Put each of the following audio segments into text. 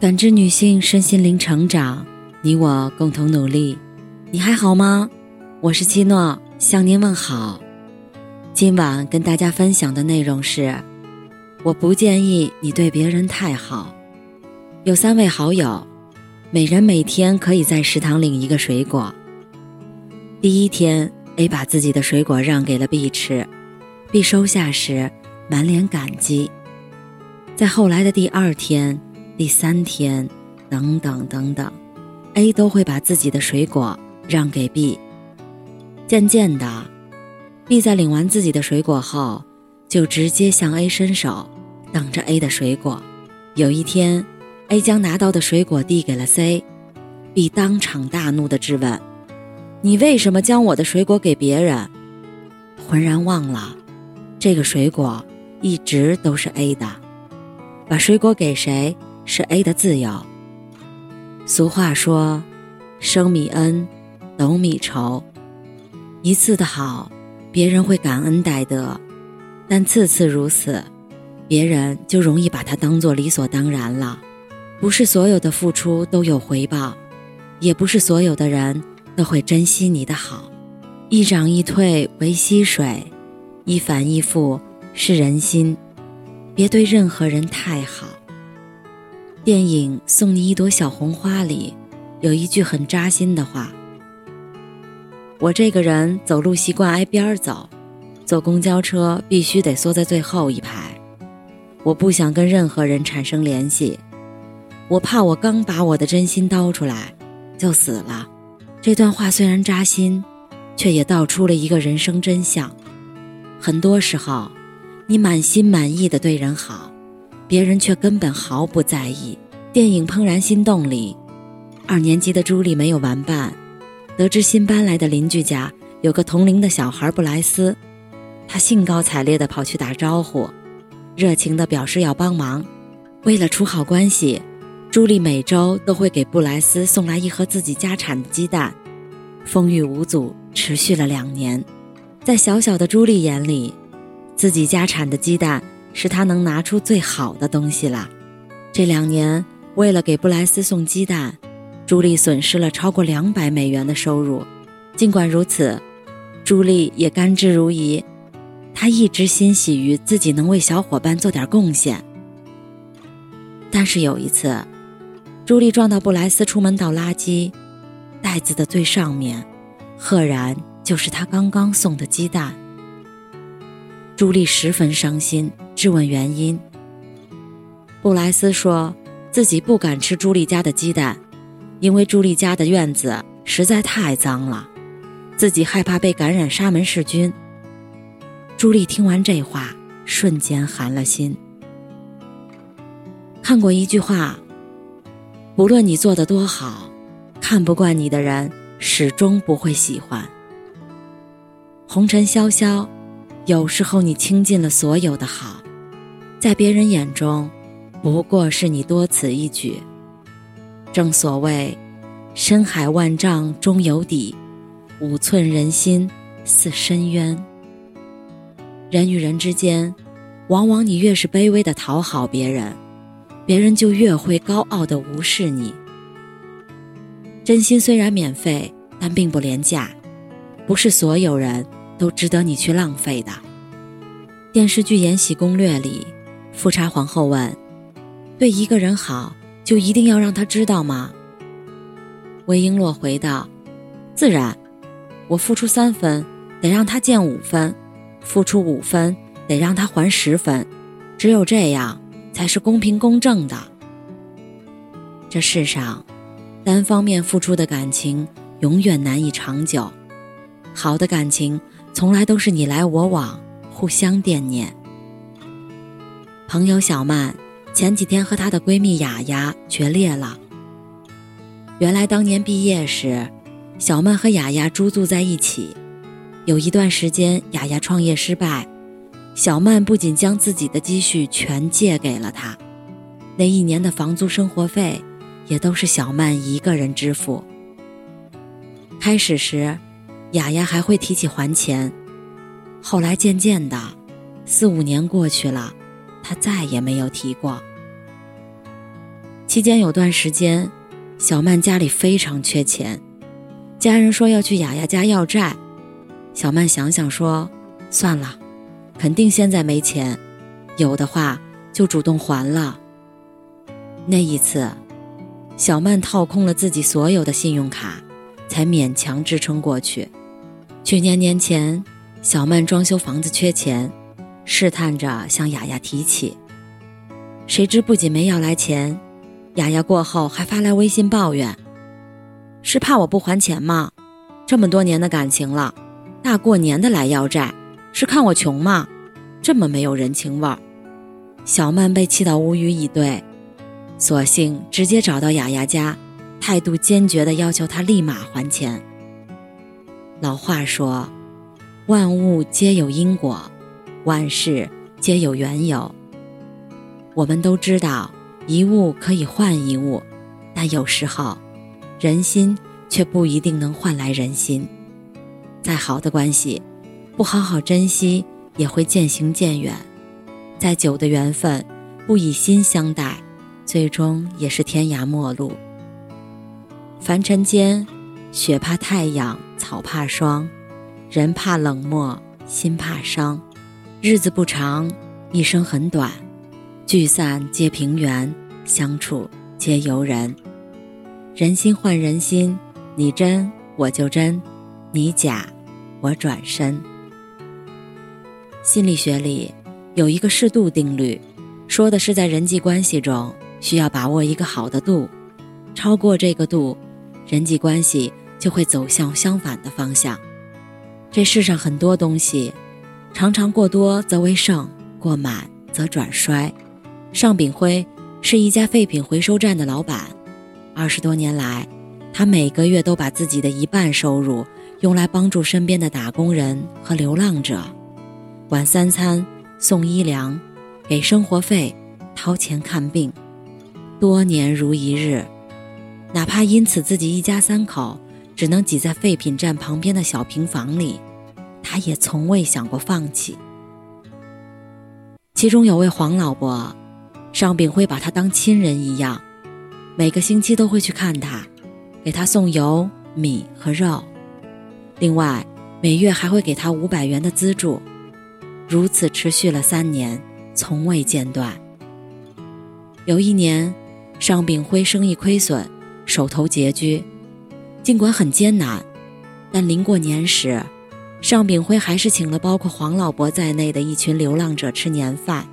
感知女性身心灵成长，你我共同努力。你还好吗？我是七诺，向您问好。今晚跟大家分享的内容是：我不建议你对别人太好。有三位好友，每人每天可以在食堂领一个水果。第一天，A 把自己的水果让给了 B 吃，B 收下时满脸感激。在后来的第二天。第三天，等等等等，A 都会把自己的水果让给 B。渐渐的，B 在领完自己的水果后，就直接向 A 伸手，等着 A 的水果。有一天，A 将拿到的水果递给了 C，B 当场大怒的质问：“你为什么将我的水果给别人？”浑然忘了，这个水果一直都是 A 的，把水果给谁？是 A 的自由。俗话说：“生米恩，斗米仇。”一次的好，别人会感恩戴德；但次次如此，别人就容易把它当做理所当然了。不是所有的付出都有回报，也不是所有的人都会珍惜你的好。一涨一退为溪水，一反一复是人心。别对任何人太好。电影《送你一朵小红花》里，有一句很扎心的话：“我这个人走路习惯挨边儿走，坐公交车必须得缩在最后一排。我不想跟任何人产生联系，我怕我刚把我的真心叨出来就死了。”这段话虽然扎心，却也道出了一个人生真相：很多时候，你满心满意的对人好。别人却根本毫不在意。电影《怦然心动》里，二年级的朱莉没有玩伴，得知新搬来的邻居家有个同龄的小孩布莱斯，她兴高采烈地跑去打招呼，热情地表示要帮忙。为了处好关系，朱莉每周都会给布莱斯送来一盒自己家产的鸡蛋。风雨无阻，持续了两年。在小小的朱莉眼里，自己家产的鸡蛋。是他能拿出最好的东西了。这两年，为了给布莱斯送鸡蛋，朱莉损失了超过两百美元的收入。尽管如此，朱莉也甘之如饴。她一直欣喜于自己能为小伙伴做点贡献。但是有一次，朱莉撞到布莱斯出门倒垃圾，袋子的最上面，赫然就是他刚刚送的鸡蛋。朱莉十分伤心。质问原因，布莱斯说自己不敢吃朱莉家的鸡蛋，因为朱莉家的院子实在太脏了，自己害怕被感染沙门氏菌。朱莉听完这话，瞬间寒了心。看过一句话：不论你做的多好，看不惯你的人始终不会喜欢。红尘潇潇，有时候你倾尽了所有的好。在别人眼中，不过是你多此一举。正所谓，深海万丈终有底，五寸人心似深渊。人与人之间，往往你越是卑微的讨好别人，别人就越会高傲的无视你。真心虽然免费，但并不廉价，不是所有人都值得你去浪费的。电视剧《延禧攻略》里。富察皇后问：“对一个人好，就一定要让他知道吗？”魏璎珞回道：“自然，我付出三分，得让他见五分；付出五分，得让他还十分。只有这样，才是公平公正的。这世上，单方面付出的感情永远难以长久。好的感情，从来都是你来我往，互相惦念。”朋友小曼前几天和她的闺蜜雅雅决裂了。原来当年毕业时，小曼和雅雅租住在一起。有一段时间，雅雅创业失败，小曼不仅将自己的积蓄全借给了她，那一年的房租、生活费也都是小曼一个人支付。开始时，雅雅还会提起还钱，后来渐渐的，四五年过去了。他再也没有提过。期间有段时间，小曼家里非常缺钱，家人说要去雅雅家要债。小曼想想说：“算了，肯定现在没钱，有的话就主动还了。”那一次，小曼掏空了自己所有的信用卡，才勉强支撑过去。去年年前，小曼装修房子缺钱，试探着向雅雅提起，谁知不仅没要来钱。雅雅过后还发来微信抱怨：“是怕我不还钱吗？这么多年的感情了，大过年的来要债，是看我穷吗？这么没有人情味儿。”小曼被气到无语以对，索性直接找到雅雅家，态度坚决地要求她立马还钱。老话说：“万物皆有因果，万事皆有缘由。”我们都知道。一物可以换一物，但有时候，人心却不一定能换来人心。再好的关系，不好好珍惜，也会渐行渐远；再久的缘分，不以心相待，最终也是天涯陌路。凡尘间，雪怕太阳，草怕霜，人怕冷漠，心怕伤。日子不长，一生很短。聚散皆平缘，相处皆由人。人心换人心，你真我就真，你假我转身。心理学里有一个适度定律，说的是在人际关系中需要把握一个好的度，超过这个度，人际关系就会走向相反的方向。这世上很多东西，常常过多则为盛，过满则转衰。尚炳辉是一家废品回收站的老板，二十多年来，他每个月都把自己的一半收入用来帮助身边的打工人和流浪者，管三餐、送衣粮、给生活费、掏钱看病，多年如一日。哪怕因此自己一家三口只能挤在废品站旁边的小平房里，他也从未想过放弃。其中有位黄老伯。尚炳辉把他当亲人一样，每个星期都会去看他，给他送油、米和肉，另外每月还会给他五百元的资助，如此持续了三年，从未间断。有一年，尚炳辉生意亏损，手头拮据，尽管很艰难，但临过年时，尚炳辉还是请了包括黄老伯在内的一群流浪者吃年饭。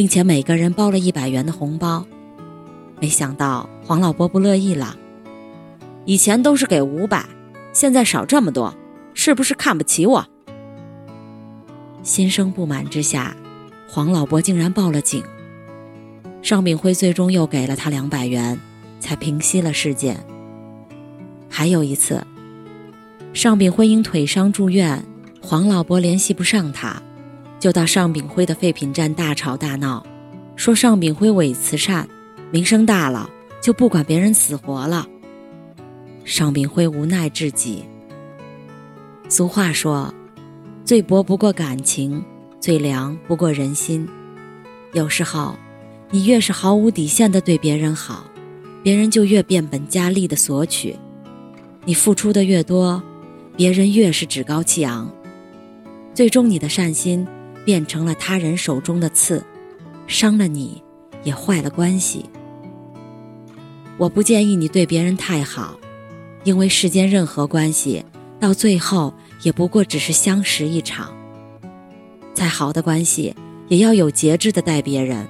并且每个人包了一百元的红包，没想到黄老伯不乐意了。以前都是给五百，现在少这么多，是不是看不起我？心生不满之下，黄老伯竟然报了警。尚炳辉最终又给了他两百元，才平息了事件。还有一次，尚炳辉因腿伤住院，黄老伯联系不上他。就到尚炳辉的废品站大吵大闹，说尚炳辉伪慈善，名声大了就不管别人死活了。尚炳辉无奈至极。俗话说，最薄不过感情，最凉不过人心。有时候，你越是毫无底线的对别人好，别人就越变本加厉的索取；你付出的越多，别人越是趾高气昂。最终，你的善心。变成了他人手中的刺，伤了你，也坏了关系。我不建议你对别人太好，因为世间任何关系到最后也不过只是相识一场。再好的关系，也要有节制的待别人；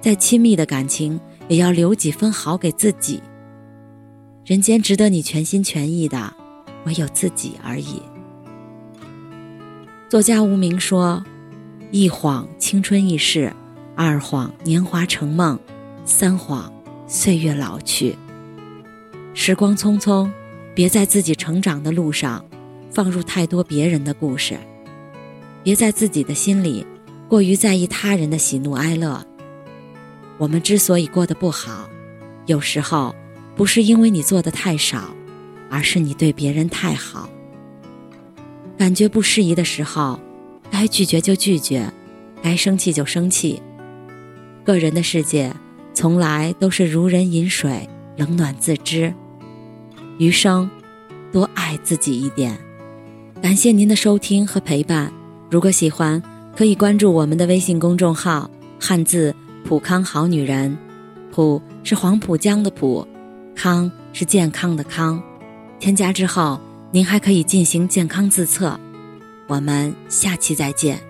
再亲密的感情，也要留几分好给自己。人间值得你全心全意的，唯有自己而已。作家无名说：“一晃青春易逝，二晃年华成梦，三晃岁月老去。时光匆匆，别在自己成长的路上放入太多别人的故事，别在自己的心里过于在意他人的喜怒哀乐。我们之所以过得不好，有时候不是因为你做的太少，而是你对别人太好。”感觉不适宜的时候，该拒绝就拒绝，该生气就生气。个人的世界从来都是如人饮水，冷暖自知。余生，多爱自己一点。感谢您的收听和陪伴。如果喜欢，可以关注我们的微信公众号“汉字普康好女人”，普是黄浦江的浦，康是健康的康。添加之后，您还可以进行健康自测。我们下期再见。